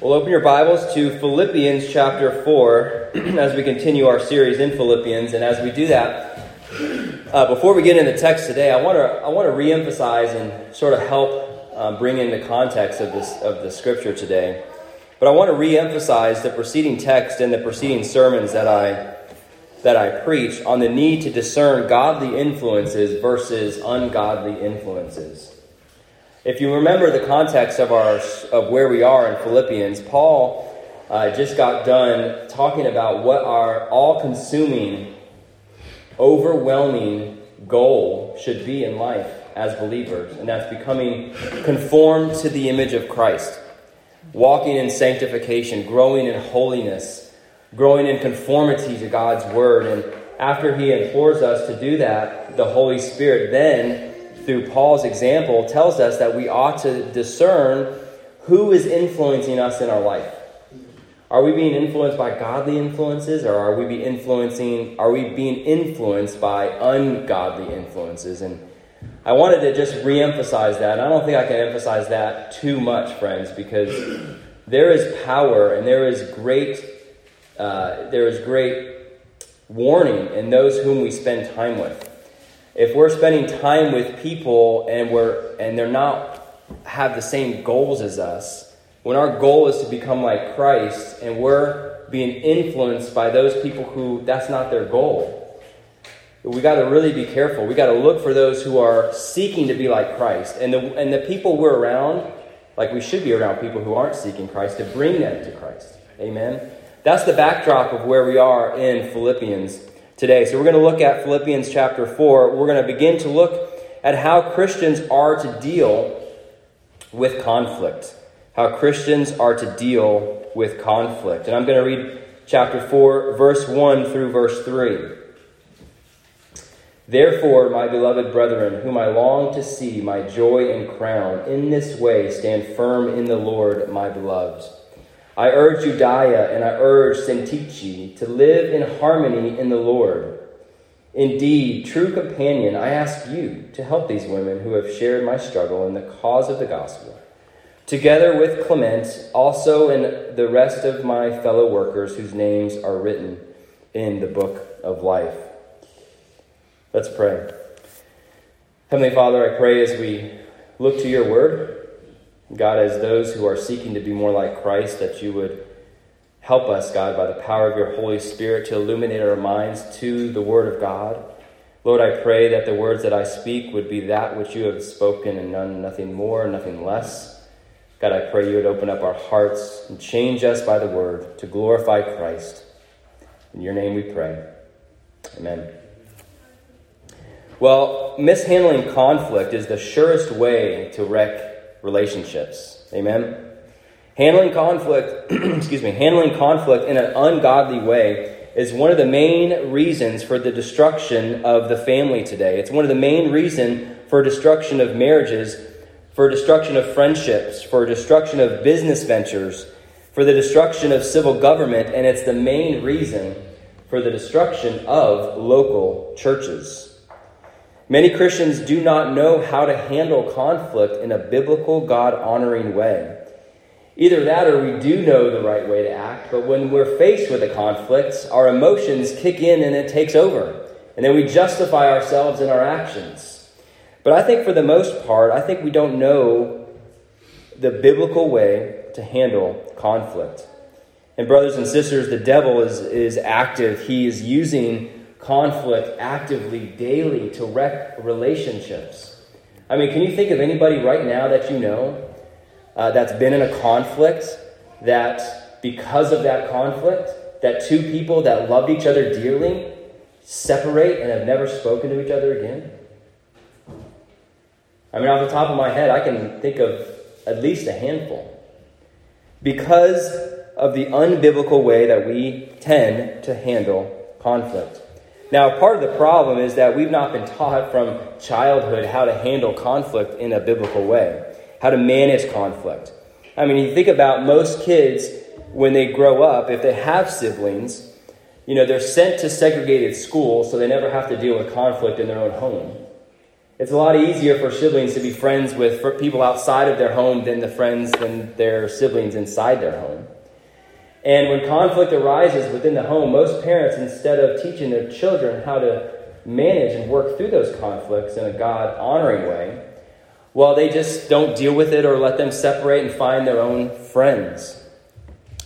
Well, open your Bibles to Philippians chapter 4 as we continue our series in Philippians. And as we do that, uh, before we get into the text today, I want to I want to reemphasize and sort of help um, bring in the context of this of the scripture today. But I want to reemphasize the preceding text and the preceding sermons that I that I preach on the need to discern godly influences versus ungodly influences. If you remember the context of our of where we are in Philippians, Paul uh, just got done talking about what our all-consuming, overwhelming goal should be in life as believers, and that's becoming conformed to the image of Christ, walking in sanctification, growing in holiness, growing in conformity to God's word, and after he implores us to do that, the Holy Spirit then through Paul's example, tells us that we ought to discern who is influencing us in our life. Are we being influenced by godly influences or are we be influencing are we being influenced by ungodly influences? And I wanted to just re-emphasize that. I don't think I can emphasize that too much, friends, because there is power and there is great uh, there is great warning in those whom we spend time with if we're spending time with people and we're and they're not have the same goals as us, when our goal is to become like Christ and we're being influenced by those people who that's not their goal. We got to really be careful. We got to look for those who are seeking to be like Christ. And the and the people we're around, like we should be around people who aren't seeking Christ to bring them to Christ. Amen. That's the backdrop of where we are in Philippians today. So we're going to look at Philippians chapter 4. We're going to begin to look at how Christians are to deal with conflict. How Christians are to deal with conflict. And I'm going to read chapter 4, verse 1 through verse 3. Therefore, my beloved brethren, whom I long to see, my joy and crown, in this way stand firm in the Lord, my beloved. I urge Euodia and I urge Syntyche to live in harmony in the Lord. Indeed, true companion, I ask you to help these women who have shared my struggle in the cause of the gospel, together with Clement, also and the rest of my fellow workers whose names are written in the book of life. Let's pray. Heavenly Father, I pray as we look to your word, God, as those who are seeking to be more like Christ, that you would help us, God, by the power of your Holy Spirit to illuminate our minds to the Word of God. Lord, I pray that the words that I speak would be that which you have spoken and none, nothing more, nothing less. God, I pray you would open up our hearts and change us by the Word to glorify Christ. In your name we pray. Amen. Well, mishandling conflict is the surest way to wreck relationships. Amen. Handling conflict, excuse me, handling conflict in an ungodly way is one of the main reasons for the destruction of the family today. It's one of the main reason for destruction of marriages, for destruction of friendships, for destruction of business ventures, for the destruction of civil government, and it's the main reason for the destruction of local churches. Many Christians do not know how to handle conflict in a biblical, God honoring way. Either that or we do know the right way to act, but when we're faced with a conflict, our emotions kick in and it takes over. And then we justify ourselves in our actions. But I think for the most part, I think we don't know the biblical way to handle conflict. And, brothers and sisters, the devil is, is active. He is using conflict actively, daily, to wreck relationships. I mean, can you think of anybody right now that you know uh, that's been in a conflict that because of that conflict, that two people that loved each other dearly separate and have never spoken to each other again? I mean, off the top of my head, I can think of at least a handful. Because of the unbiblical way that we tend to handle conflict. Now, part of the problem is that we've not been taught from childhood how to handle conflict in a biblical way, how to manage conflict. I mean, you think about most kids when they grow up, if they have siblings, you know, they're sent to segregated schools so they never have to deal with conflict in their own home. It's a lot easier for siblings to be friends with people outside of their home than the friends than their siblings inside their home. And when conflict arises within the home, most parents, instead of teaching their children how to manage and work through those conflicts in a God honoring way, well, they just don't deal with it or let them separate and find their own friends.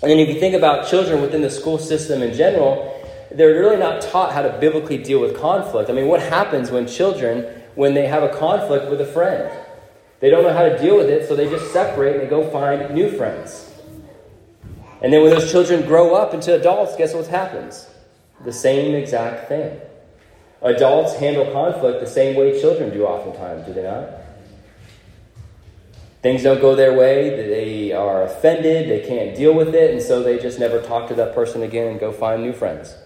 And then if you think about children within the school system in general, they're really not taught how to biblically deal with conflict. I mean, what happens when children, when they have a conflict with a friend? They don't know how to deal with it, so they just separate and they go find new friends. And then when those children grow up into adults, guess what happens? The same exact thing. Adults handle conflict the same way children do oftentimes, do they not? Things don't go their way, they are offended, they can't deal with it, and so they just never talk to that person again and go find new friends.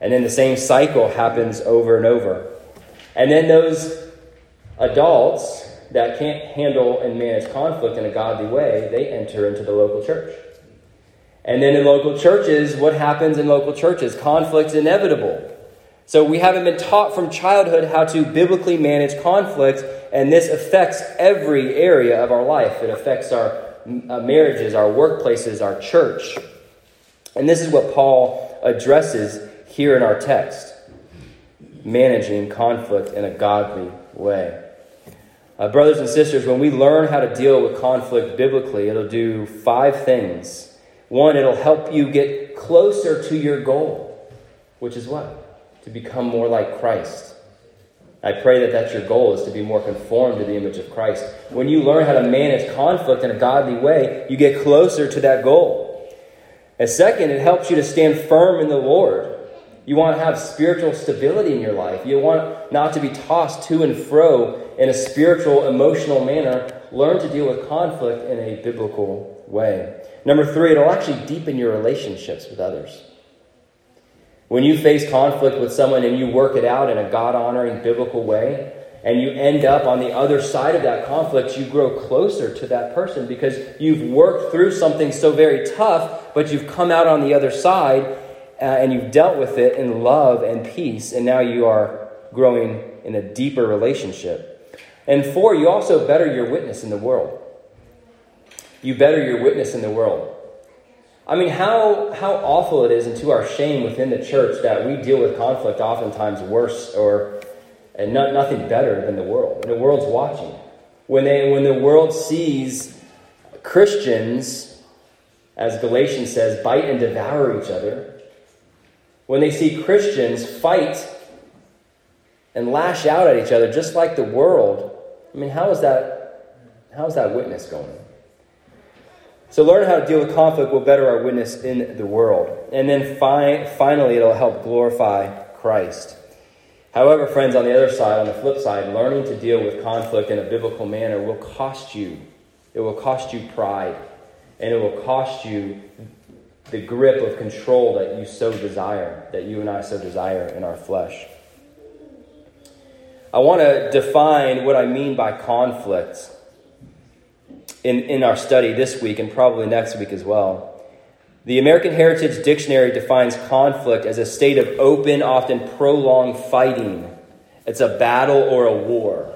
And then the same cycle happens over and over. And then those adults that can't handle and manage conflict in a godly way, they enter into the local church. And then in local churches, what happens in local churches? Conflict's inevitable. So we haven't been taught from childhood how to biblically manage conflict, and this affects every area of our life. It affects our uh, marriages, our workplaces, our church. And this is what Paul addresses here in our text managing conflict in a godly way. Uh, brothers and sisters, when we learn how to deal with conflict biblically, it'll do five things one, it'll help you get closer to your goal, which is what? To become more like Christ. I pray that that's your goal, is to be more conformed to the image of Christ. When you learn how to manage conflict in a godly way, you get closer to that goal. And second, it helps you to stand firm in the Lord. You want to have spiritual stability in your life. You want not to be tossed to and fro in a spiritual, emotional manner. Learn to deal with conflict in a biblical way. Number three, it'll actually deepen your relationships with others. When you face conflict with someone and you work it out in a God honoring, biblical way, and you end up on the other side of that conflict, you grow closer to that person because you've worked through something so very tough, but you've come out on the other side uh, and you've dealt with it in love and peace, and now you are growing in a deeper relationship. And four, you also better your witness in the world you better your witness in the world. I mean, how, how awful it is, and to our shame within the church, that we deal with conflict oftentimes worse or and not, nothing better than the world. And the world's watching. When, they, when the world sees Christians, as Galatians says, bite and devour each other, when they see Christians fight and lash out at each other just like the world, I mean, how is that, how is that witness going? So, learn how to deal with conflict will better our witness in the world. And then fi- finally, it'll help glorify Christ. However, friends, on the other side, on the flip side, learning to deal with conflict in a biblical manner will cost you. It will cost you pride, and it will cost you the grip of control that you so desire, that you and I so desire in our flesh. I want to define what I mean by conflict in, in our study this week and probably next week as well. The American Heritage Dictionary defines conflict as a state of open, often prolonged fighting. It's a battle or a war.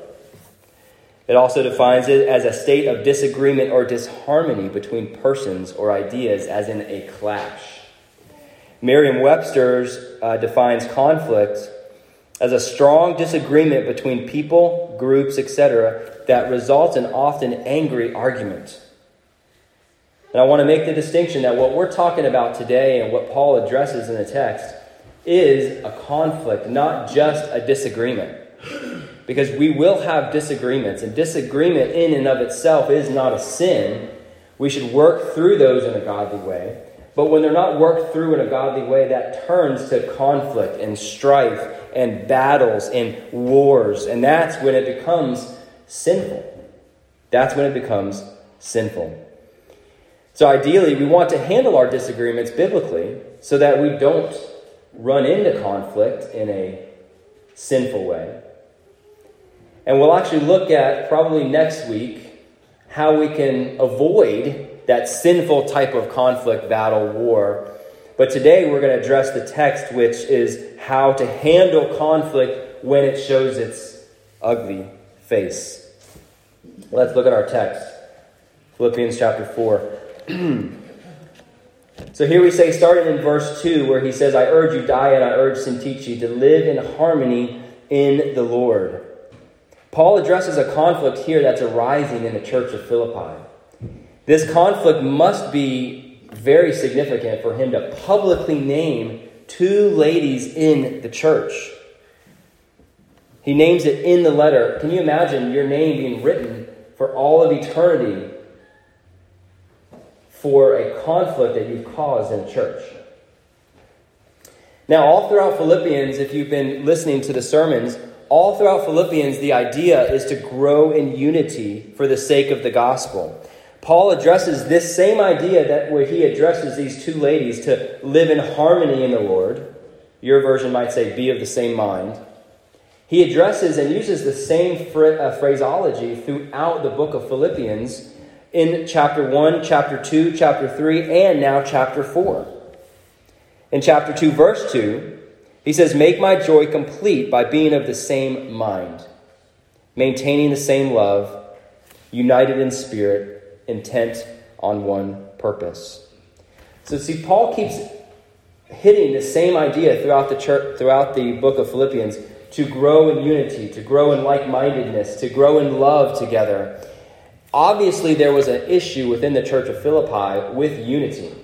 It also defines it as a state of disagreement or disharmony between persons or ideas, as in a clash. Merriam Webster's uh, defines conflict as a strong disagreement between people, groups, etc., that results in often angry argument. And I want to make the distinction that what we're talking about today and what Paul addresses in the text is a conflict, not just a disagreement. Because we will have disagreements, and disagreement in and of itself is not a sin. We should work through those in a godly way. But when they're not worked through in a godly way, that turns to conflict and strife and battles and wars. And that's when it becomes sinful. That's when it becomes sinful. So, ideally, we want to handle our disagreements biblically so that we don't run into conflict in a sinful way. And we'll actually look at probably next week how we can avoid that sinful type of conflict, battle, war. But today we're going to address the text, which is how to handle conflict when it shows its ugly face. Let's look at our text Philippians chapter 4. so here we say, starting in verse 2, where he says, I urge you, and I urge Syntyche to live in harmony in the Lord. Paul addresses a conflict here that's arising in the church of Philippi. This conflict must be very significant for him to publicly name two ladies in the church. He names it in the letter. Can you imagine your name being written for all of eternity for a conflict that you've caused in church? Now, all throughout Philippians, if you've been listening to the sermons, all throughout Philippians, the idea is to grow in unity for the sake of the gospel. Paul addresses this same idea that where he addresses these two ladies to live in harmony in the Lord. Your version might say, be of the same mind. He addresses and uses the same uh, phraseology throughout the book of Philippians in chapter 1, chapter 2, chapter 3, and now chapter 4. In chapter 2, verse 2, he says, Make my joy complete by being of the same mind, maintaining the same love, united in spirit intent on one purpose. So, see, Paul keeps hitting the same idea throughout the church, throughout the book of Philippians to grow in unity, to grow in like mindedness, to grow in love together. Obviously, there was an issue within the church of Philippi with unity.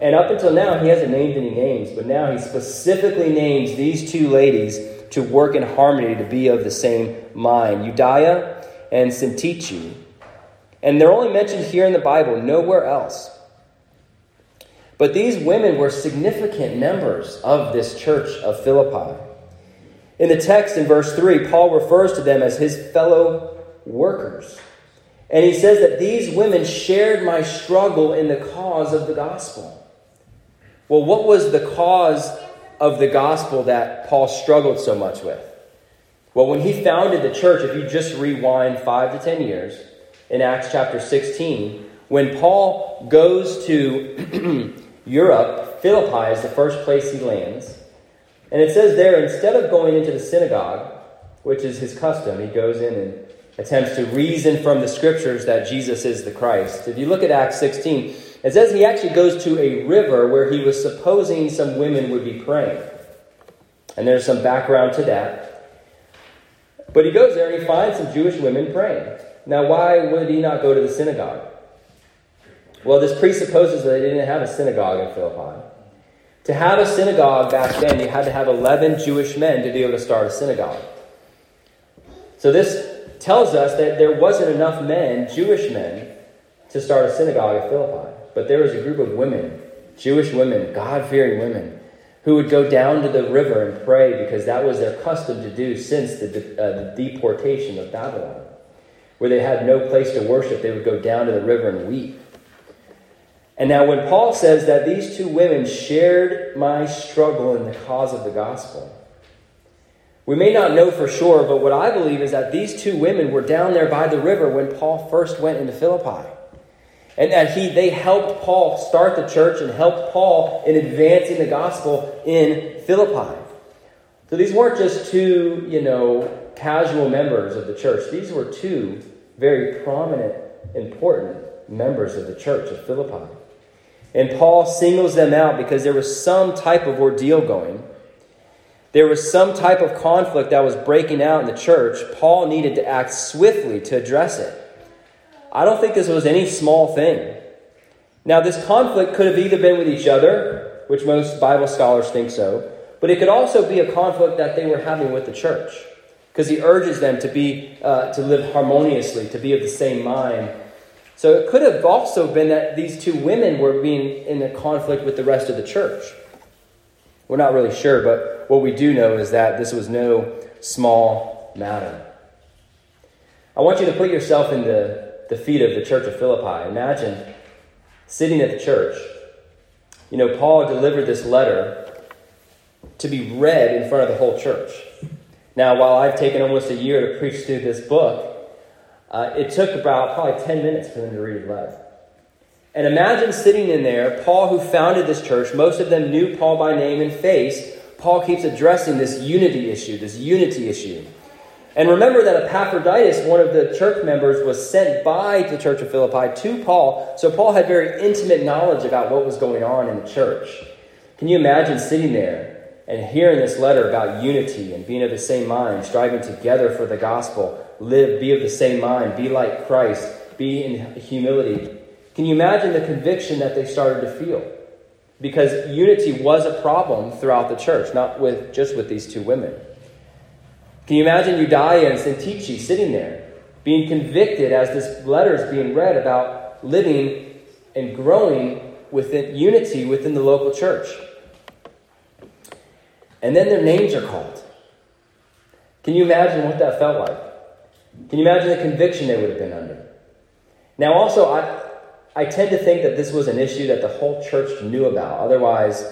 And up until now, he hasn't named any names, but now he specifically names these two ladies to work in harmony, to be of the same mind Euodia and Syntyche. And they're only mentioned here in the Bible, nowhere else. But these women were significant members of this church of Philippi. In the text in verse 3, Paul refers to them as his fellow workers. And he says that these women shared my struggle in the cause of the gospel. Well, what was the cause of the gospel that Paul struggled so much with? Well, when he founded the church, if you just rewind five to ten years, in Acts chapter 16. When Paul goes to Europe, Philippi is the first place he lands. And it says there, instead of going into the synagogue, which is his custom, he goes in and attempts to reason from the scriptures that Jesus is the Christ. If you look at Acts 16, it says he actually goes to a river where he was supposing some women would be praying. And there's some background to that. But he goes there and he finds some Jewish women praying. Now, why would he not go to the synagogue? Well, this presupposes that they didn't have a synagogue in Philippi. To have a synagogue back then, you had to have 11 Jewish men to be able to start a synagogue. So this tells us that there wasn't enough men, Jewish men, to start a synagogue at Philippi. But there was a group of women, Jewish women, God fearing women, who would go down to the river and pray because that was their custom to do since the, uh, the deportation of Babylon where they had no place to worship, they would go down to the river and weep. And now, when Paul says that these two women shared my struggle in the cause of the gospel, we may not know for sure, but what I believe is that these two women were down there by the river when Paul first went into Philippi. And that he, they helped Paul start the church and helped Paul in advancing the gospel in Philippi. So these weren't just two, you know, casual members of the church. These were two very prominent, important members of the church of Philippi. And Paul singles them out because there was some type of ordeal going. There was some type of conflict that was breaking out in the church. Paul needed to act swiftly to address it. I don't think this was any small thing. Now, this conflict could have either been with each other, which most Bible scholars think so, but it could also be a conflict that they were having with the church because he urges them to be uh, to live harmoniously, to be of the same mind. So it could have also been that these two women were being in a conflict with the rest of the church. We're not really sure, but what we do know is that this was no small matter. I want you to put yourself in the, the feet of the church of Philippi. Imagine sitting at the church. You know, Paul delivered this letter to be read in front of the whole church. Now, while I've taken almost a year to preach through this book, uh, it took about probably 10 minutes for them to read the letter. And imagine sitting in there, Paul, who founded this church, most of them knew Paul by name and face. Paul keeps addressing this unity issue, this unity issue. And remember that Epaphroditus, one of the church members, was sent by the church of Philippi to Paul. So Paul had very intimate knowledge about what was going on in the church. Can you imagine sitting there and hearing this letter about unity and being of the same mind, striving together for the gospel, live, be of the same mind, be like Christ, be in humility? Can you imagine the conviction that they started to feel? Because unity was a problem throughout the church, not with just with these two women. Can you imagine Euodia and Syntyche sitting there, being convicted as this letter is being read about living and growing within unity within the local church? And then their names are called. Can you imagine what that felt like? Can you imagine the conviction they would have been under? Now, also, I, I tend to think that this was an issue that the whole church knew about. Otherwise,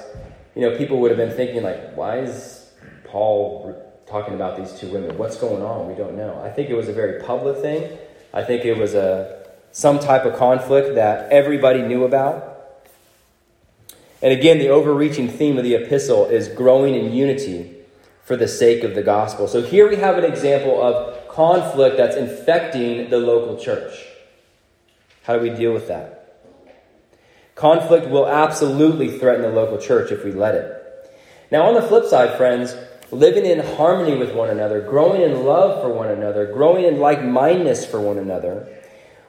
you know, people would have been thinking, like, why is Paul talking about these two women. What's going on? We don't know. I think it was a very public thing. I think it was a some type of conflict that everybody knew about. And again, the overreaching theme of the epistle is growing in unity for the sake of the gospel. So here we have an example of conflict that's infecting the local church. How do we deal with that? Conflict will absolutely threaten the local church if we let it. Now, on the flip side, friends, living in harmony with one another, growing in love for one another, growing in like mindedness for one another,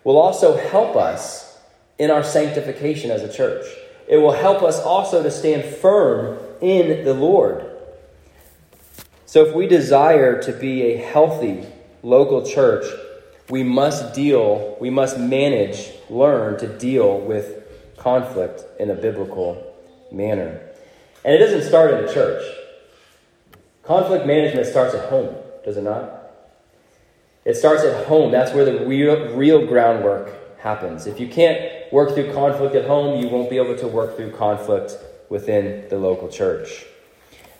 will also help us in our sanctification as a church. It will help us also to stand firm in the Lord. So, if we desire to be a healthy local church, we must deal, we must manage, learn to deal with conflict in a biblical manner. And it doesn't start in the church. Conflict management starts at home, does it not? It starts at home. That's where the real, real groundwork happens. If you can't work through conflict at home, you won't be able to work through conflict within the local church.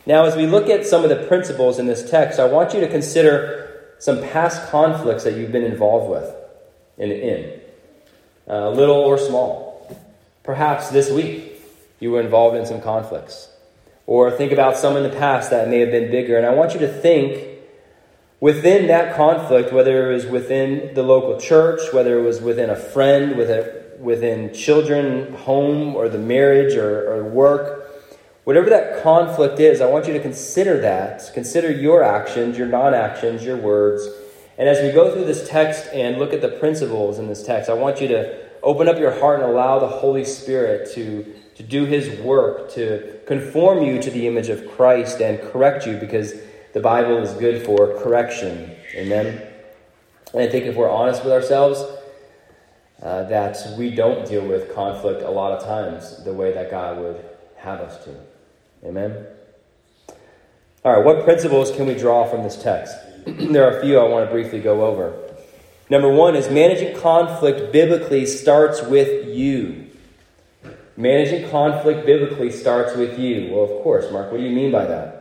Now, as we look at some of the principles in this text, I want you to consider some past conflicts that you've been involved with in, in uh, little or small. Perhaps this week you were involved in some conflicts. Or think about some in the past that may have been bigger. And I want you to think within that conflict, whether it was within the local church, whether it was within a friend, within children, home, or the marriage, or, or work, whatever that conflict is, I want you to consider that. Consider your actions, your non actions, your words. And as we go through this text and look at the principles in this text, I want you to open up your heart and allow the Holy Spirit to to do his work, to conform you to the image of Christ and correct you because the Bible is good for correction. Amen. And I think if we're honest with ourselves, uh, that we don't deal with conflict a lot of times the way that God would have us to. Amen. All right, what principles can we draw from this text? there are a few I want to briefly go over. Number one is managing conflict biblically starts with you. Managing conflict biblically starts with you. Well, of course, Mark, what do you mean by that?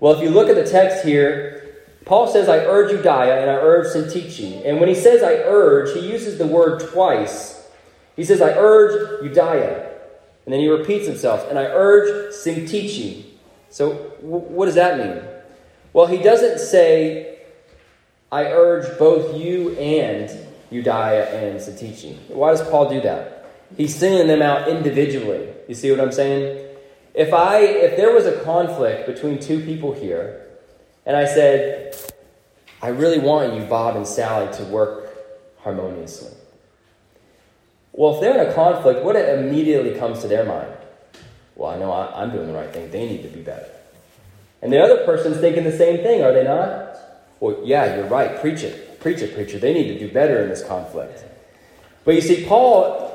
Well, if you look at the text here, Paul says, I urge you, Euodia and I urge Syntyche. And when he says I urge, he uses the word twice. He says, I urge you, Euodia. And then he repeats himself, and I urge Syntyche. So, w- what does that mean? Well, he doesn't say, I urge both you and Euodia and Syntyche. Why does Paul do that? He's singling them out individually. You see what I'm saying? If I if there was a conflict between two people here, and I said, I really want you, Bob and Sally, to work harmoniously. Well, if they're in a conflict, what it immediately comes to their mind? Well, I know I, I'm doing the right thing. They need to be better. And the other person's thinking the same thing, are they not? Well, yeah, you're right. Preach it. Preach it, preacher. They need to do better in this conflict. But you see, Paul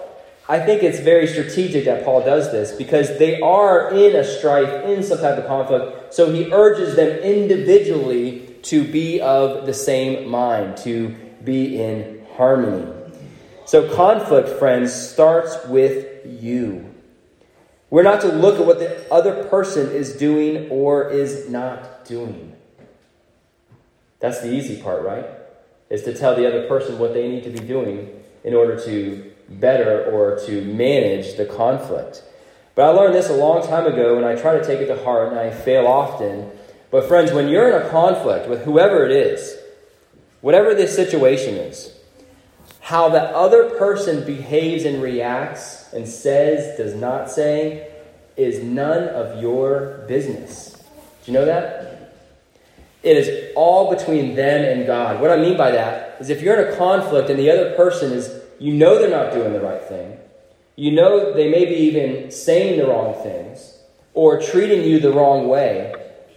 I think it's very strategic that Paul does this because they are in a strife, in some type of conflict. So he urges them individually to be of the same mind, to be in harmony. So conflict, friends, starts with you. We're not to look at what the other person is doing or is not doing. That's the easy part, right? Is to tell the other person what they need to be doing in order to better or to manage the conflict. But I learned this a long time ago, and I try to take it to heart, and I fail often. But, friends, when you're in a conflict with whoever it is, whatever this situation is, how the other person behaves and reacts and says, does not say, is none of your business. Do you know that? It is all between them and God. What I mean by that is if you're in a conflict and the other person is, you know they're not doing the right thing, you know they may be even saying the wrong things or treating you the wrong way,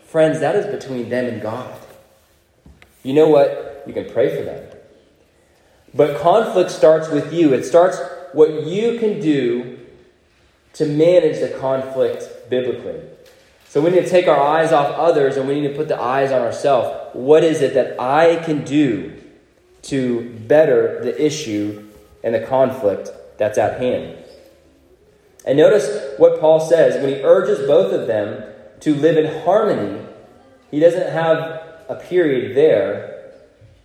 friends, that is between them and God. You know what? You can pray for them. But conflict starts with you. It starts what you can do to manage the conflict biblically. So we need to take our eyes off others and we need to put the eyes on ourselves. What is it that I can do to better the issue and the conflict that's at hand? And notice what Paul says when he urges both of them to live in harmony. He doesn't have a period there.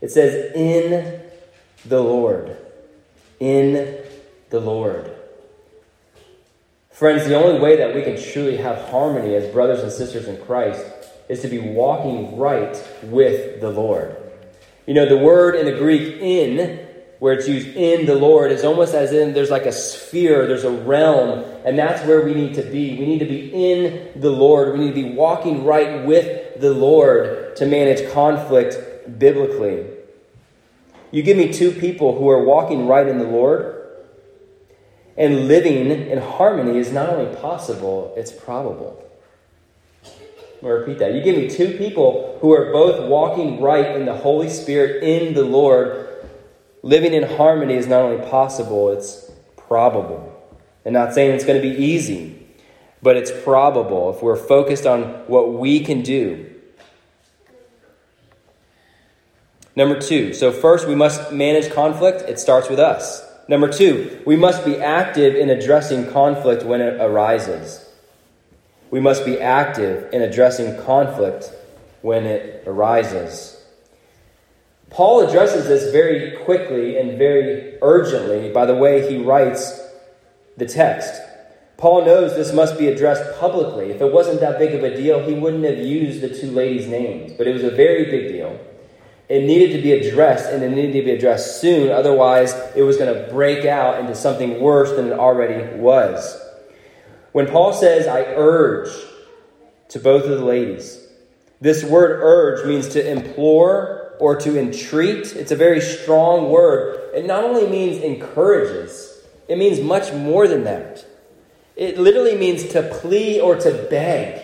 It says, in the Lord. In the Lord. Friends, the only way that we can truly have harmony as brothers and sisters in Christ is to be walking right with the Lord. You know, the word in the Greek, in, where it's used in the Lord, is almost as in there's like a sphere, there's a realm, and that's where we need to be. We need to be in the Lord. We need to be walking right with the Lord to manage conflict biblically. You give me two people who are walking right in the Lord, and living in harmony is not only possible, it's probable. I'll repeat that. You give me two people who are both walking right in the Holy Spirit in the Lord. Living in harmony is not only possible, it's probable. And not saying it's going to be easy, but it's probable if we're focused on what we can do Number two, so first we must manage conflict. It starts with us. Number two, we must be active in addressing conflict when it arises. We must be active in addressing conflict when it arises. Paul addresses this very quickly and very urgently by the way he writes the text. Paul knows this must be addressed publicly. If it wasn't that big of a deal, he wouldn't have used the two ladies' names, but it was a very big deal. It needed to be addressed, and it needed to be addressed soon. Otherwise, it was going to break out into something worse than it already was. When Paul says, I urge to both of the ladies, this word urge means to implore or to entreat. It's a very strong word. It not only means encourages, it means much more than that. It literally means to plea or to beg.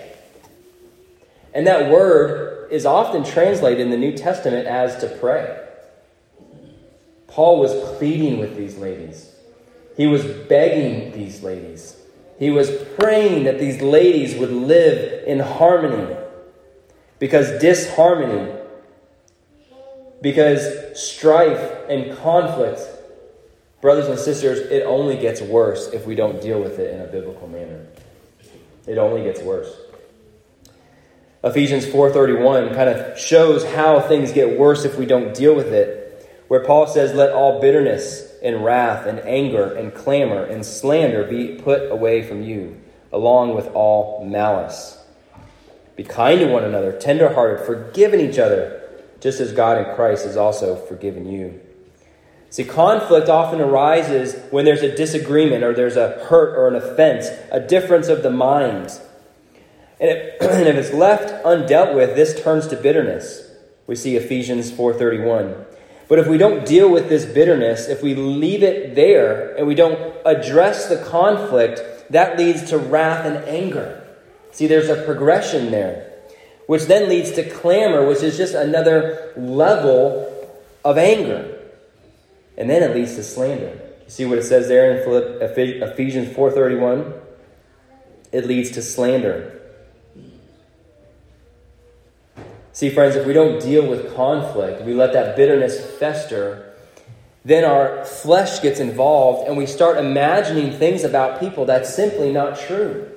And that word is often translated in the New Testament as to pray. Paul was pleading with these ladies, he was begging these ladies, he was praying that these ladies would live in harmony. Because disharmony, because strife and conflict, brothers and sisters, it only gets worse if we don't deal with it in a biblical manner. It only gets worse. Ephesians 4:31 kind of shows how things get worse if we don't deal with it. Where Paul says, "Let all bitterness and wrath and anger and clamor and slander be put away from you, along with all malice. Be kind to one another, tenderhearted, forgiving each other, just as God in Christ has also forgiven you." See, conflict often arises when there's a disagreement or there's a hurt or an offense, a difference of the minds. And, and if it's left undealt with, this turns to bitterness. We see Ephesians 4:31. But if we don't deal with this bitterness, if we leave it there and we don't address the conflict, that leads to wrath and anger. See, there's a progression there, which then leads to clamor, which is just another level of anger. And then it leads to slander. You see what it says there in Ephesians 4:31? It leads to slander. See, friends, if we don't deal with conflict, we let that bitterness fester, then our flesh gets involved and we start imagining things about people that's simply not true.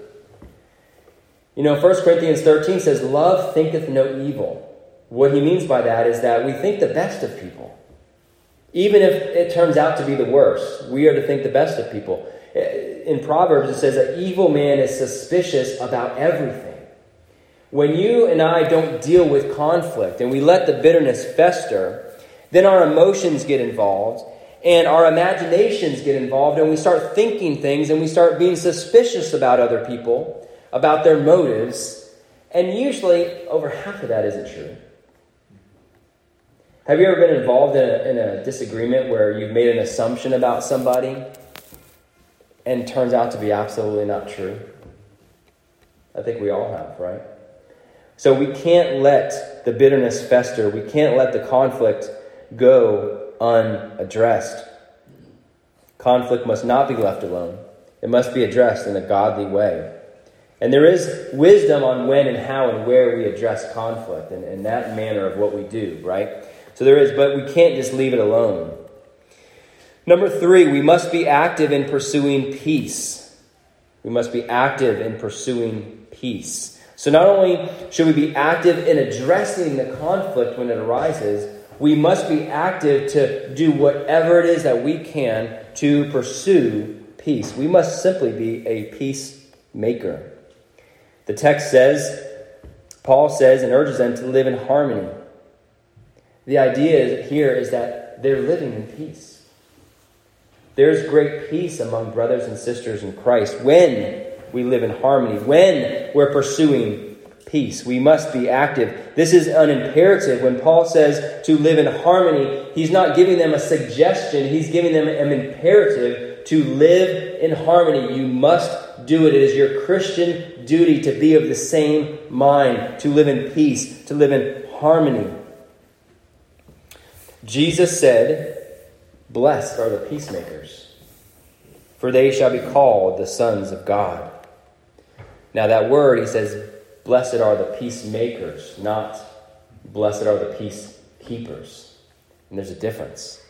You know, 1 Corinthians 13 says, Love thinketh no evil. What he means by that is that we think the best of people. Even if it turns out to be the worst, we are to think the best of people. Eh, in Proverbs, it says, An evil man is suspicious about everything. When you and I don't deal with conflict and we let the bitterness fester, then our emotions get involved, and our imaginations get involved, and we start thinking things, and we start being suspicious about other people, about their motives, and usually over half of that isn't true. Have you ever been involved in a, in a disagreement where you've made an assumption about somebody and turns out to be absolutely not true? I think we all have, right? So we can't let the bitterness fester. We can't let the conflict go unaddressed. Conflict must not be left alone, it must be addressed in a godly way. And there is wisdom on when and how and where we address conflict and, and that manner of what we do, right? So there is, but we can't just leave it alone. Number three, we must be active in pursuing peace. We must be active in pursuing peace. So not only should we be active in addressing the conflict when it arises, we must be active to do whatever it is that we can to pursue peace. We must simply be a peacemaker. The text says, Paul says and urges them to live in harmony. The idea here is that they're living in peace. There's great peace among brothers and sisters in Christ when we live in harmony, when we're pursuing peace. We must be active. This is an imperative. When Paul says to live in harmony, he's not giving them a suggestion, he's giving them an imperative to live in harmony. You must do it. It is your Christian duty to be of the same mind, to live in peace, to live in harmony. Jesus said, Blessed are the peacemakers, for they shall be called the sons of God. Now, that word, he says, Blessed are the peacemakers, not blessed are the peacekeepers. And there's a difference.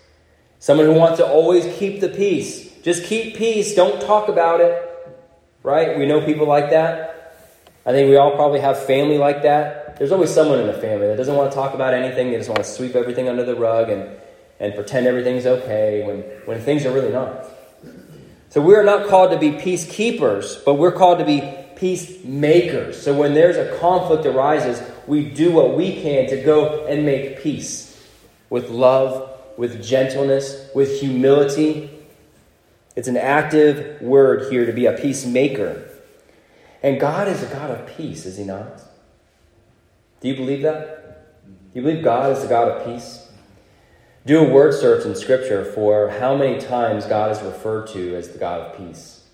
Someone who wants to always keep the peace. Just keep peace, don't talk about it. Right? We know people like that. I think we all probably have family like that. There's always someone in the family that doesn't want to talk about anything, they just want to sweep everything under the rug and, and pretend everything's okay when, when things are really not. So we are not called to be peacekeepers, but we're called to be peacemakers. So when there's a conflict arises, we do what we can to go and make peace with love, with gentleness, with humility. It's an active word here to be a peacemaker. And God is a God of peace, is He not? Do you believe that? Do you believe God is the God of peace? Do a word search in Scripture for how many times God is referred to as the God of peace.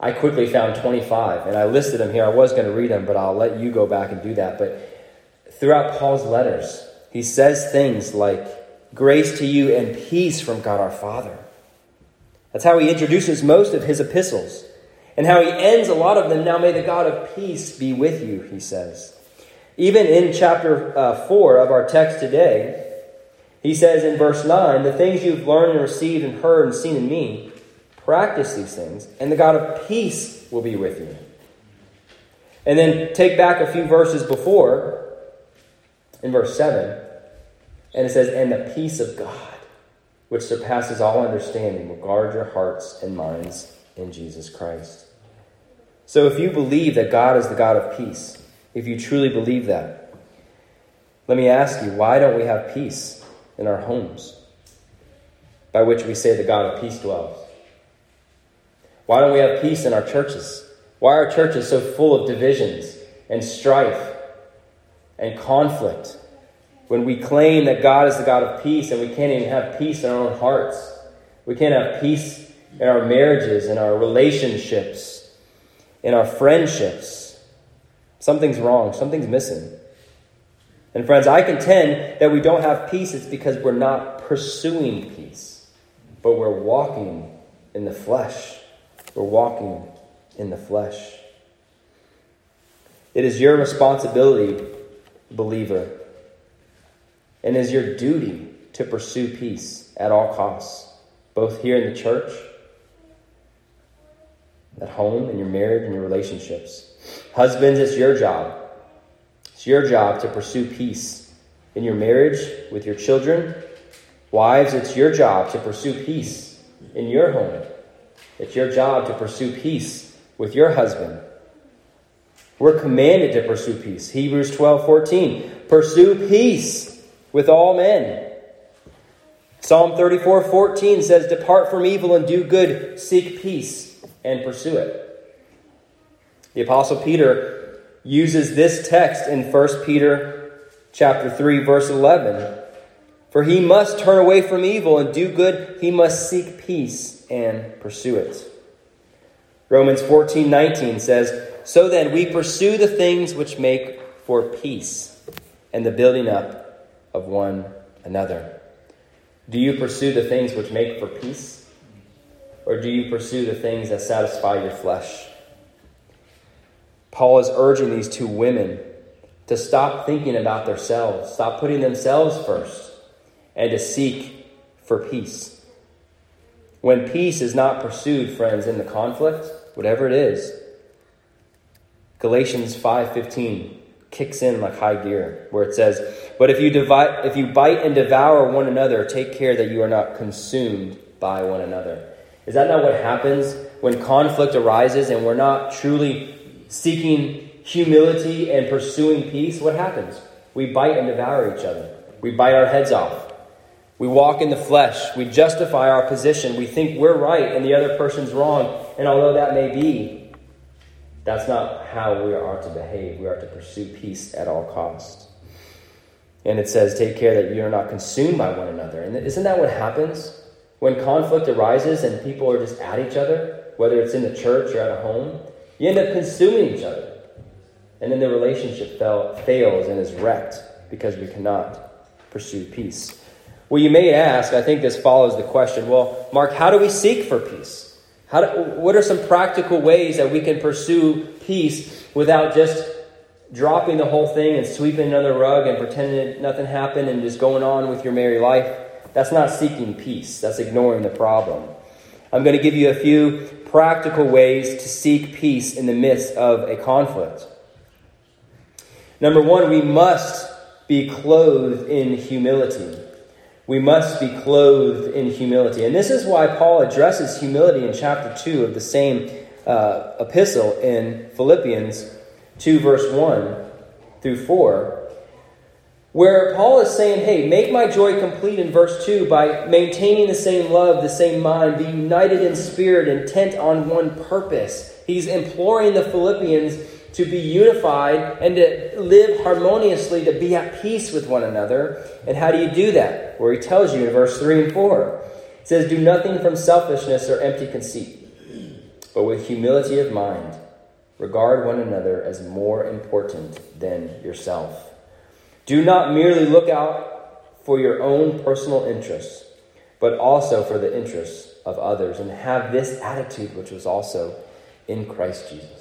I quickly found 25, and I listed them here. I was going to read them, but I'll let you go back and do that. But throughout Paul's letters, he says things like, Grace to you and peace from God our Father. That's how he introduces most of his epistles. And how he ends a lot of them. Now may the God of peace be with you, he says. Even in chapter uh, 4 of our text today, he says in verse 9, The things you've learned and received and heard and seen in me, Practice these things, and the God of peace will be with you. And then take back a few verses before, in verse 7, and it says, And the peace of God, which surpasses all understanding, will guard your hearts and minds in Jesus Christ. So if you believe that God is the God of peace, if you truly believe that, let me ask you, why don't we have peace in our homes? By which we say the God of peace dwells. Why don't we have peace in our churches? Why are churches so full of divisions and strife and conflict when we claim that God is the God of peace and we can't even have peace in our own hearts? We can't have peace in our marriages, in our relationships, in our friendships. Something's wrong, something's missing. And friends, I contend that we don't have peace, it's because we're not pursuing peace, but we're walking in the flesh. We're walking in the flesh. It is your responsibility, believer, and is your duty to pursue peace at all costs, both here in the church, at home, in your marriage, and your relationships. Husbands, it's your job. It's your job to pursue peace in your marriage with your children. Wives, it's your job to pursue peace in your home it's your job to pursue peace with your husband. We're commanded to pursue peace. Hebrews 12 14. Pursue peace with all men Psalm 34 14 says, Depart from evil and do good, seek peace and pursue it. The Apostle Peter uses this text in 1 Peter chapter 3, verse 11. For he must turn away from evil and do good, he must seek peace and pursue it. Romans 14 19 says, So then we pursue the things which make for peace and the building up of one another. Do you pursue the things which make for peace? Or do you pursue the things that satisfy your flesh? Paul is urging these two women to stop thinking about themselves, stop putting themselves first, and to seek for peace. When peace is not pursued, friends, in the conflict, whatever it is, Galatians 5:15 kicks in like high gear, where it says, But if you, divide, if you bite and devour one another, take care that you are not consumed by one another. Is that not what happens when conflict arises and we're not truly seeking humility and pursuing peace? What happens? We bite and devour each other. We bite our heads off. We walk in the flesh. We justify our position. We think we're right and the other person's wrong. And although that may be, that's not how we are to behave. We are to pursue peace at all costs. And it says, take care that you are not consumed by one another. And isn't that what happens? When conflict arises and people are just at each other, whether it's in the church or at a home, you end up consuming each other. And then the relationship fell, fails and is wrecked because we cannot pursue peace. Well, you may ask, I think this follows the question well, Mark, how do we seek for peace? How do, what are some practical ways that we can pursue peace without just dropping the whole thing and sweeping the rug and pretending nothing happened and just going on with your merry life? That's not seeking peace, that's ignoring the problem. I'm going to give you a few practical ways to seek peace in the midst of a conflict. Number one, we must be clothed in humility we must be clothed in humility. And this is why Paul addresses humility in chapter 2 of the same uh, epistle in Philippians 2, verse 1 through 4, where Paul is saying, Hey, make my joy complete in verse 2 by maintaining the same love, the same mind, be united in spirit, intent on one purpose. He's imploring the Philippians to be unified and to live harmoniously, to be at peace with one another. And how do you do that? Where he tells you in verse 3 and 4. It says, Do nothing from selfishness or empty conceit, but with humility of mind, regard one another as more important than yourself. Do not merely look out for your own personal interests, but also for the interests of others, and have this attitude which was also in Christ Jesus.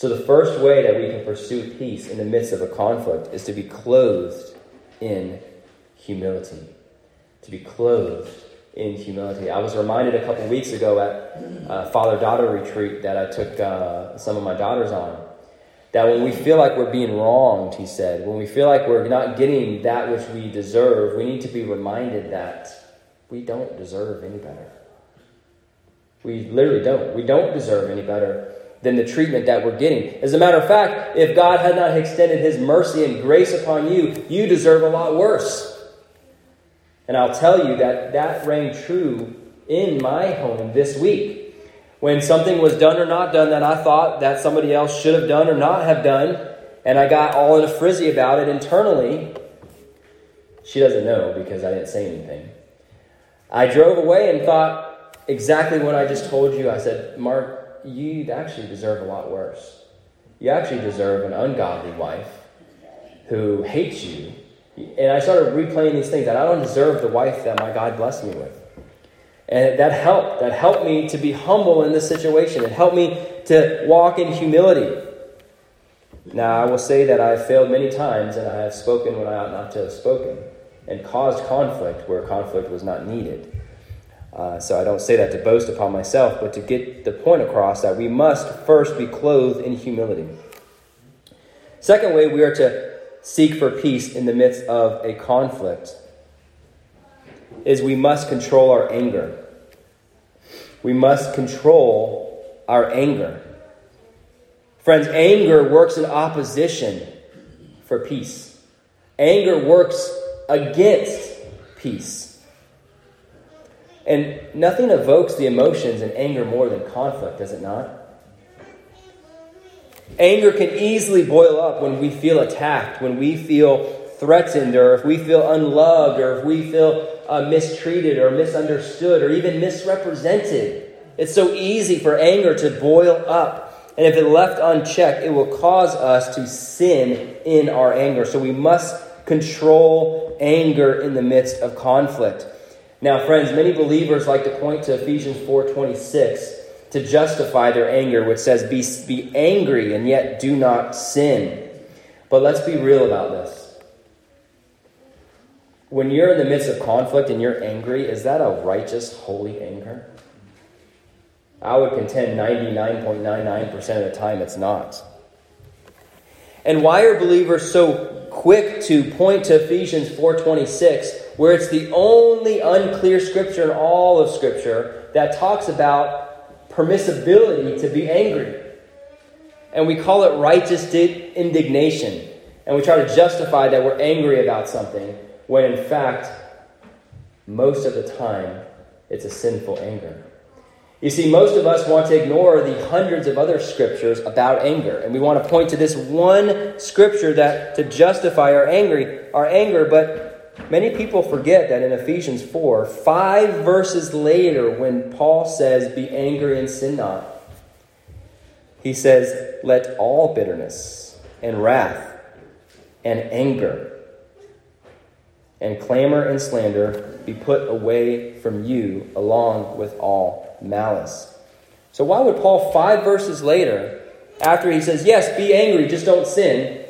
So, the first way that we can pursue peace in the midst of a conflict is to be clothed in humility. To be clothed in humility. I was reminded a couple weeks ago at a father daughter retreat that I took uh, some of my daughters on that when we feel like we're being wronged, he said, when we feel like we're not getting that which we deserve, we need to be reminded that we don't deserve any better. We literally don't. We don't deserve any better than the treatment that we're getting. As a matter of fact, if God had not extended his mercy and grace upon you, you deserve a lot worse. And I'll tell you that that rang true in my home this week. When something was done or not done that I thought that somebody else should have done or not have done, and I got all in a frizzy about it internally, she doesn't know because I didn't say anything. I drove away and thought exactly what I just told you. I said, Mark, you actually deserve a lot worse. You actually deserve an ungodly wife who hates you. And I started replaying these things that I don't deserve the wife that my God blessed me with. And that helped. That helped me to be humble in this situation. It helped me to walk in humility. Now, I will say that I have failed many times and I have spoken when I ought not to have spoken and caused conflict where conflict was not needed. Uh, so I don't say that to boast upon myself, but to get the point across that we must first be clothed in humility. Second way, we are to seek for peace in the midst of a conflict is we must control our anger. We must control our anger. Friends, anger works in opposition for peace. Anger works against peace. And nothing evokes the emotions and anger more than conflict, does it not? Anger can easily boil up when we feel attacked, when we feel threatened, or if we feel unloved, or if we feel uh, mistreated, or misunderstood, or even misrepresented. It's so easy for anger to boil up. And if it left unchecked, it will cause us to sin in our anger. So we must control anger in the midst of conflict. Now, friends, many believers like to point to Ephesians 4:26 to justify their anger, which says, be, be angry and yet do not sin. But let's be real about this. When you're in the midst of conflict and you're angry, is that a righteous, holy anger? I would contend 99.99% of the time it's not. And why are believers so quick to point to Ephesians 4:26 where it's the only unclear scripture in all of scripture that talks about permissibility to be angry. And we call it righteous indignation. And we try to justify that we're angry about something when in fact, most of the time, it's a sinful anger. You see, most of us want to ignore the hundreds of other scriptures about anger, and we want to point to this one scripture that to justify our angry, our anger, but Many people forget that in Ephesians 4, five verses later, when Paul says, Be angry and sin not, he says, Let all bitterness and wrath and anger and clamor and slander be put away from you, along with all malice. So, why would Paul, five verses later, after he says, Yes, be angry, just don't sin,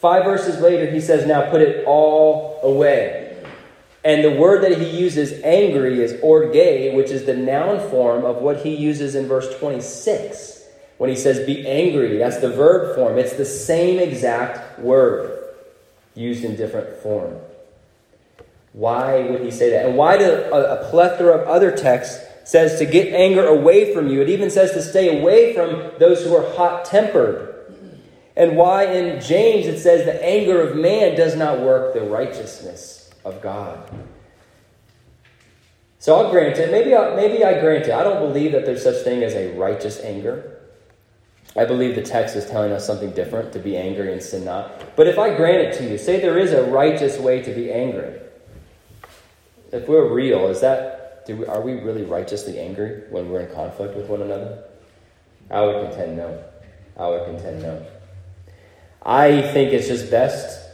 Five verses later, he says, Now put it all away. And the word that he uses, angry, is orge, which is the noun form of what he uses in verse 26. When he says, Be angry, that's the verb form. It's the same exact word used in different form. Why would he say that? And why do a, a plethora of other texts says to get anger away from you? It even says to stay away from those who are hot tempered and why in James it says the anger of man does not work the righteousness of God. So I'll grant it. Maybe I, maybe I grant it. I don't believe that there's such thing as a righteous anger. I believe the text is telling us something different to be angry and sin not. But if I grant it to you, say there is a righteous way to be angry. If we're real, is that do we, are we really righteously angry when we're in conflict with one another? I would contend no. I would contend no. I think it's just best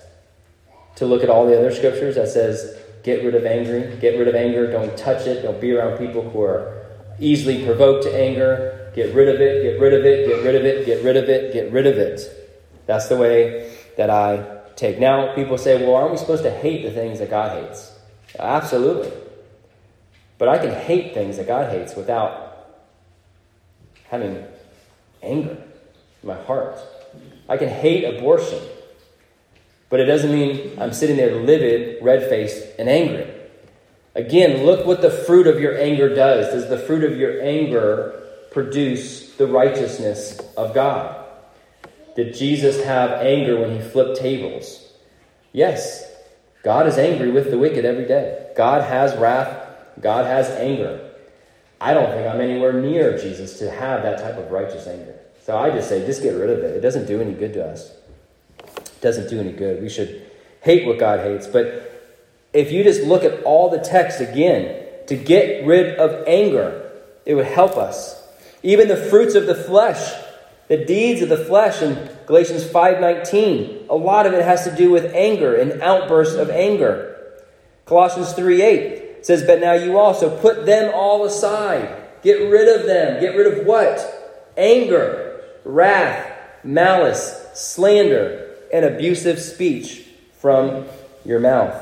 to look at all the other scriptures that says, get rid of anger, get rid of anger, don't touch it, don't be around people who are easily provoked to anger, get rid of it, get rid of it, get rid of it, get rid of it, get rid of it. That's the way that I take. Now, people say, well, aren't we supposed to hate the things that God hates? Absolutely. But I can hate things that God hates without having anger in my heart. I can hate abortion, but it doesn't mean I'm sitting there livid, red faced, and angry. Again, look what the fruit of your anger does. Does the fruit of your anger produce the righteousness of God? Did Jesus have anger when he flipped tables? Yes. God is angry with the wicked every day. God has wrath. God has anger. I don't think I'm anywhere near Jesus to have that type of righteous anger. So I just say, just get rid of it. It doesn't do any good to us. It doesn't do any good. We should hate what God hates. But if you just look at all the text again, to get rid of anger, it would help us. Even the fruits of the flesh, the deeds of the flesh in Galatians 5:19, a lot of it has to do with anger and outbursts of anger. Colossians 3:8 says, "But now you also put them all aside. Get rid of them. Get rid of what? Anger, wrath, malice, slander, and abusive speech from your mouth.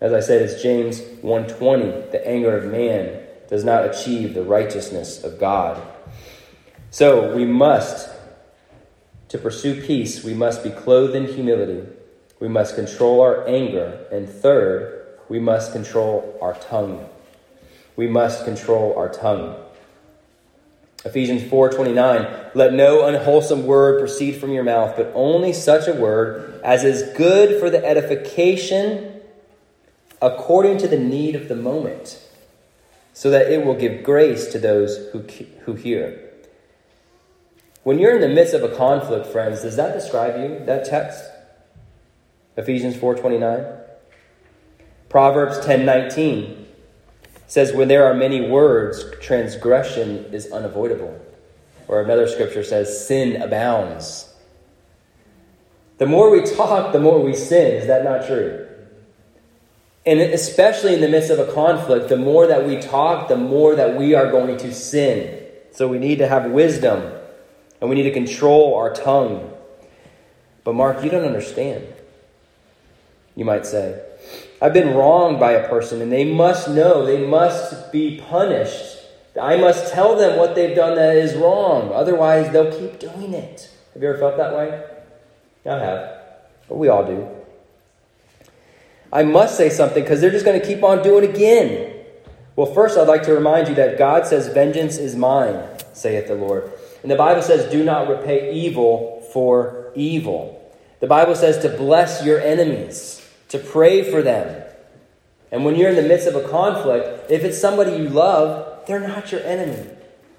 As I said, it's James 1:20, the anger of man does not achieve the righteousness of God. So, we must to pursue peace, we must be clothed in humility. We must control our anger, and third, we must control our tongue. We must control our tongue. Ephesians 4:29 Let no unwholesome word proceed from your mouth but only such a word as is good for the edification according to the need of the moment so that it will give grace to those who, who hear. When you're in the midst of a conflict, friends, does that describe you, that text? Ephesians 4.29. Proverbs 10.19 says, When there are many words, transgression is unavoidable. Or another scripture says, sin abounds. The more we talk, the more we sin. Is that not true? And especially in the midst of a conflict, the more that we talk, the more that we are going to sin. So we need to have wisdom and we need to control our tongue. But, Mark, you don't understand. You might say, I've been wronged by a person and they must know, they must be punished. I must tell them what they've done that is wrong. Otherwise, they'll keep doing it. Have you ever felt that way? I have. But we all do. I must say something because they're just going to keep on doing it again. Well, first, I'd like to remind you that God says, Vengeance is mine, saith the Lord. And the Bible says, Do not repay evil for evil. The Bible says to bless your enemies, to pray for them. And when you're in the midst of a conflict, if it's somebody you love, they're not your enemy.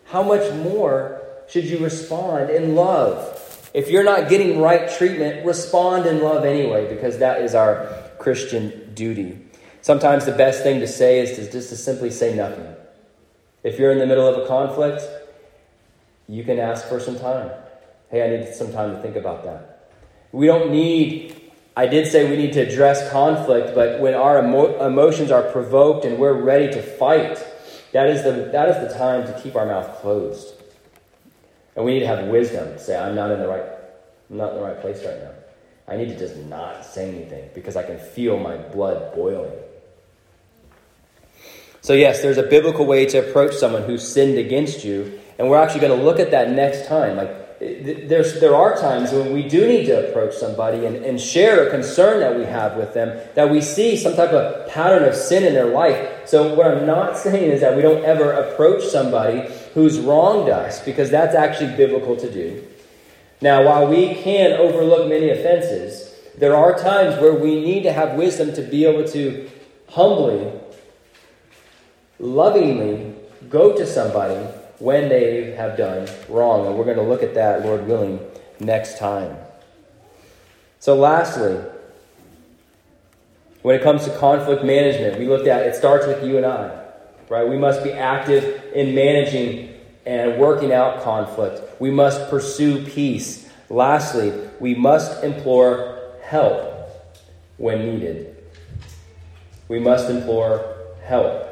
How much more should you respond in love? If you're not getting right treatment, respond in love anyway, because that is our Christian duty. Sometimes the best thing to say is to just to simply say nothing. If you're in the middle of a conflict, you can ask for some time. Hey, I need some time to think about that. We don't need, I did say we need to address conflict, but when our emo- emotions are provoked and we're ready to fight, that is, the, that is the time to keep our mouth closed. And we need to have wisdom to say, I'm not in the right, I'm not in the right place right now. I need to just not say anything because I can feel my blood boiling. So, yes, there's a biblical way to approach someone who sinned against you, and we're actually going to look at that next time. Like, there's, there are times when we do need to approach somebody and, and share a concern that we have with them, that we see some type of pattern of sin in their life. So, what I'm not saying is that we don't ever approach somebody who's wronged us, because that's actually biblical to do. Now, while we can overlook many offenses, there are times where we need to have wisdom to be able to humbly, lovingly go to somebody when they have done wrong. And we're going to look at that, Lord willing, next time. So, lastly, when it comes to conflict management, we looked at it starts with you and I, right? We must be active in managing and working out conflict. We must pursue peace. Lastly, we must implore help when needed. We must implore help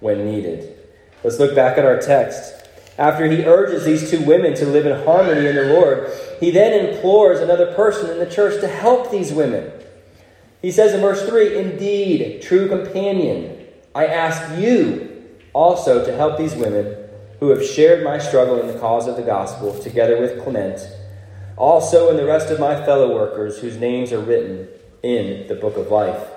when needed. Let's look back at our text. After he urges these two women to live in harmony in the Lord, he then implores another person in the church to help these women. He says in verse 3 Indeed, true companion, I ask you also to help these women who have shared my struggle in the cause of the gospel, together with Clement, also and the rest of my fellow workers whose names are written in the book of life.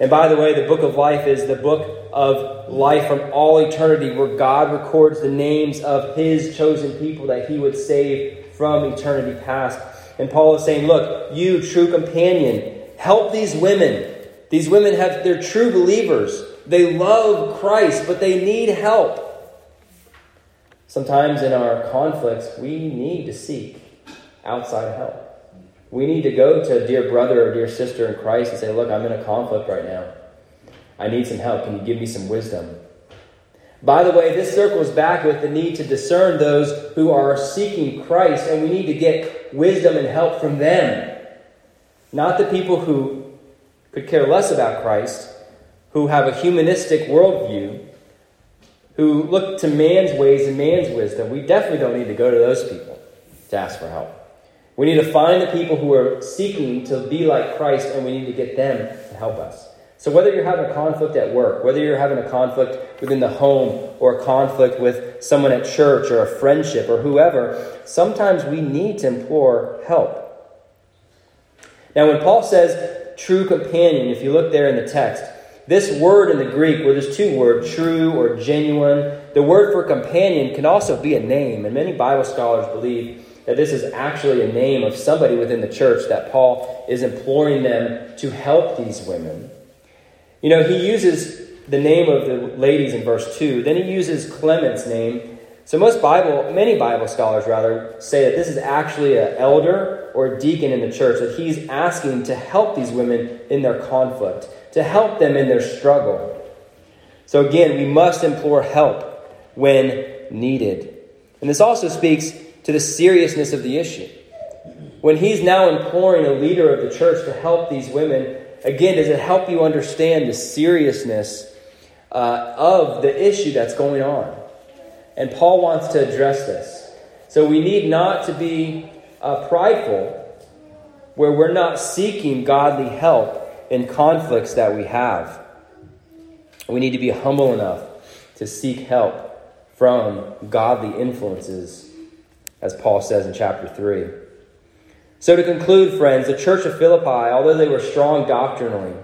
And by the way, the book of life is the book of life from all eternity, where God records the names of his chosen people that he would save from eternity past. And Paul is saying, Look, you, true companion, help these women. These women have, they're true believers. They love Christ, but they need help. Sometimes in our conflicts, we need to seek outside help. We need to go to a dear brother or dear sister in Christ and say, Look, I'm in a conflict right now. I need some help. Can you give me some wisdom? By the way, this circles back with the need to discern those who are seeking Christ, and we need to get wisdom and help from them. Not the people who could care less about Christ, who have a humanistic worldview, who look to man's ways and man's wisdom, we definitely don't need to go to those people to ask for help. We need to find the people who are seeking to be like Christ, and we need to get them to help us. So, whether you're having a conflict at work, whether you're having a conflict within the home, or a conflict with someone at church, or a friendship, or whoever, sometimes we need to implore help. Now, when Paul says true companion, if you look there in the text, this word in the Greek, where there's two words, true or genuine, the word for companion can also be a name. And many Bible scholars believe that this is actually a name of somebody within the church that Paul is imploring them to help these women. You know, he uses the name of the ladies in verse 2. Then he uses Clement's name. So most Bible, many Bible scholars rather, say that this is actually an elder or a deacon in the church, that he's asking to help these women in their conflict, to help them in their struggle. So again, we must implore help when needed. And this also speaks to the seriousness of the issue. When he's now imploring a leader of the church to help these women, again, does it help you understand the seriousness uh, of the issue that's going on? And Paul wants to address this. So we need not to be uh, prideful where we're not seeking godly help in conflicts that we have. We need to be humble enough to seek help from godly influences, as Paul says in chapter 3. So, to conclude, friends, the church of Philippi, although they were strong doctrinally,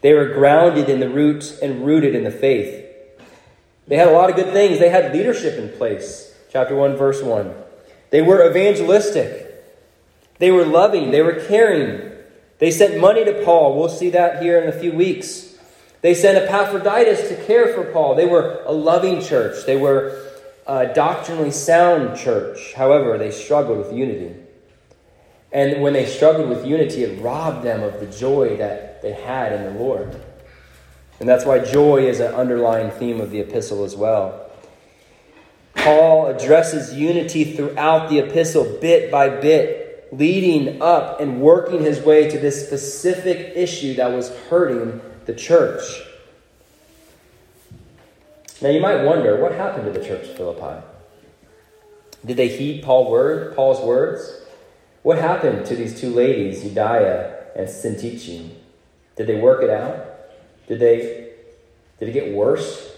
they were grounded in the roots and rooted in the faith. They had a lot of good things. They had leadership in place. Chapter 1, verse 1. They were evangelistic. They were loving. They were caring. They sent money to Paul. We'll see that here in a few weeks. They sent Epaphroditus to care for Paul. They were a loving church. They were a doctrinally sound church. However, they struggled with unity. And when they struggled with unity, it robbed them of the joy that they had in the Lord. And that's why joy is an underlying theme of the epistle as well. Paul addresses unity throughout the epistle, bit by bit, leading up and working his way to this specific issue that was hurting the church. Now, you might wonder what happened to the church of Philippi? Did they heed Paul word, Paul's words? What happened to these two ladies, Euodia and Syntyche? Did they work it out? Did they did it get worse?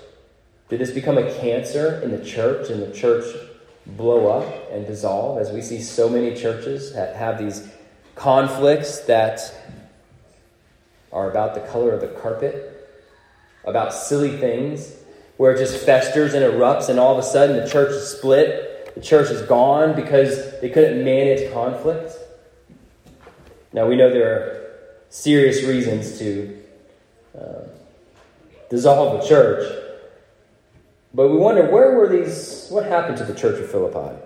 Did this become a cancer in the church and the church blow up and dissolve as we see so many churches that have these conflicts that are about the color of the carpet, about silly things, where it just festers and erupts, and all of a sudden the church is split the church is gone because they couldn't manage conflict. Now, we know there are serious reasons to uh, dissolve the church, but we wonder where were these, what happened to the church of Philippi?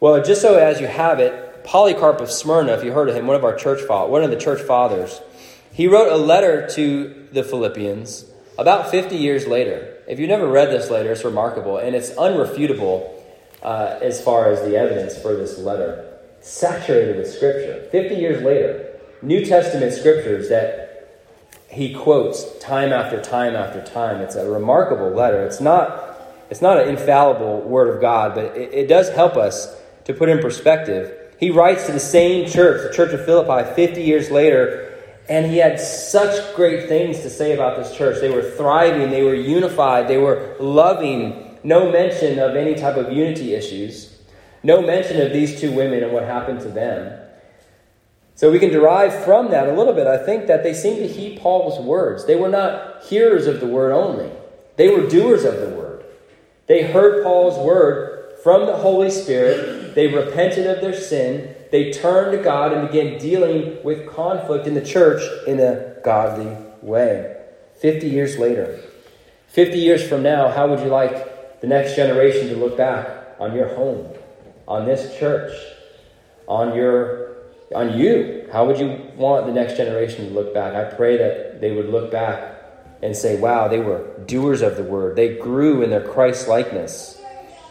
Well, just so as you have it, Polycarp of Smyrna, if you heard of him, one of our church one of the church fathers, he wrote a letter to the Philippians about 50 years later. If you've never read this letter, it's remarkable and it's unrefutable uh, as far as the evidence for this letter. Saturated with Scripture. 50 years later, New Testament scriptures that he quotes time after time after time. It's a remarkable letter. It's not, it's not an infallible word of God, but it, it does help us to put in perspective. He writes to the same church, the church of Philippi, 50 years later, and he had such great things to say about this church. They were thriving, they were unified, they were loving, no mention of any type of unity issues, no mention of these two women and what happened to them. So we can derive from that a little bit, I think, that they seem to heed Paul's words. They were not hearers of the word only, they were doers of the word. They heard Paul's word from the Holy Spirit, they repented of their sin, they turned to God and began dealing with conflict in the church in a godly way. 50 years later. 50 years from now, how would you like the next generation to look back on your home, on this church, on your on you. How would you want the next generation to look back? I pray that they would look back and say, wow, they were doers of the word. They grew in their Christ likeness.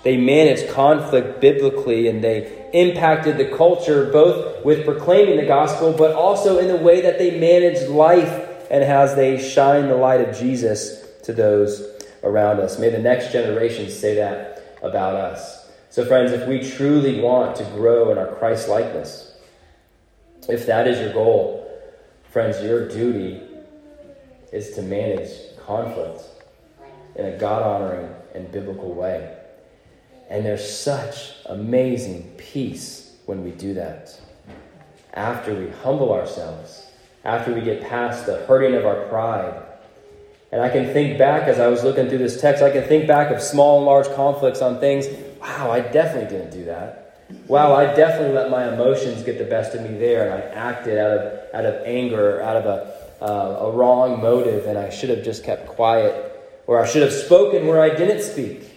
They managed conflict biblically and they impacted the culture both with proclaiming the gospel, but also in the way that they managed life and as they shine the light of Jesus to those around us. May the next generation say that about us. So, friends, if we truly want to grow in our Christ likeness, if that is your goal, friends, your duty is to manage conflict in a God honoring and biblical way. And there's such amazing peace when we do that. After we humble ourselves, after we get past the hurting of our pride, and I can think back as I was looking through this text, I can think back of small and large conflicts on things. Wow, I definitely didn't do that. Wow, I definitely let my emotions get the best of me there, and I acted out of out of anger, out of a uh, a wrong motive and I should have just kept quiet, or I should have spoken where I didn't speak.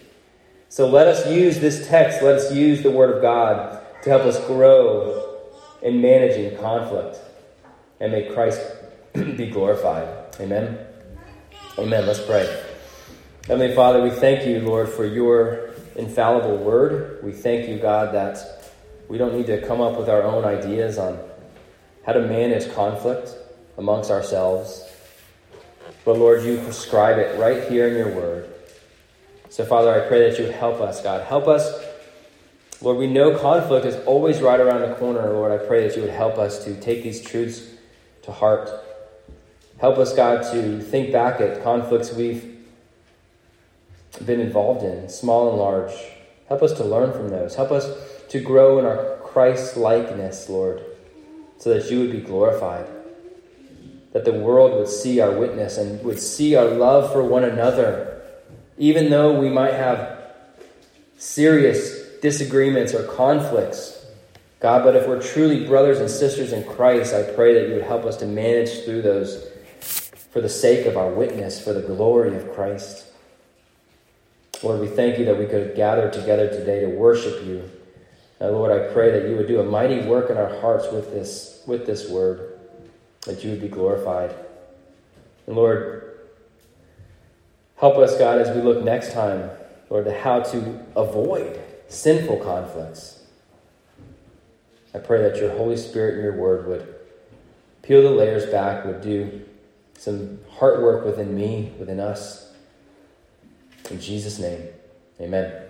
So let us use this text, let us use the Word of God to help us grow in managing conflict and may Christ be glorified. Amen. Amen. Let's pray. Heavenly Father, we thank you, Lord, for your infallible word. We thank you, God, that we don't need to come up with our own ideas on how to manage conflict amongst ourselves. But Lord, you prescribe it right here in your word. So, Father, I pray that you would help us, God. Help us. Lord, we know conflict is always right around the corner. Lord, I pray that you would help us to take these truths to heart. Help us, God, to think back at conflicts we've been involved in, small and large. Help us to learn from those. Help us to grow in our Christ likeness, Lord, so that you would be glorified. That the world would see our witness and would see our love for one another, even though we might have serious disagreements or conflicts. God, but if we're truly brothers and sisters in Christ, I pray that you would help us to manage through those for the sake of our witness, for the glory of Christ. Lord, we thank you that we could gather together today to worship you. And Lord, I pray that you would do a mighty work in our hearts with this, with this word, that you would be glorified. And Lord, help us, God, as we look next time, Lord, to how to avoid sinful conflicts. I pray that your Holy Spirit and your word would peel the layers back, would do some heart work within me, within us. In Jesus' name, amen.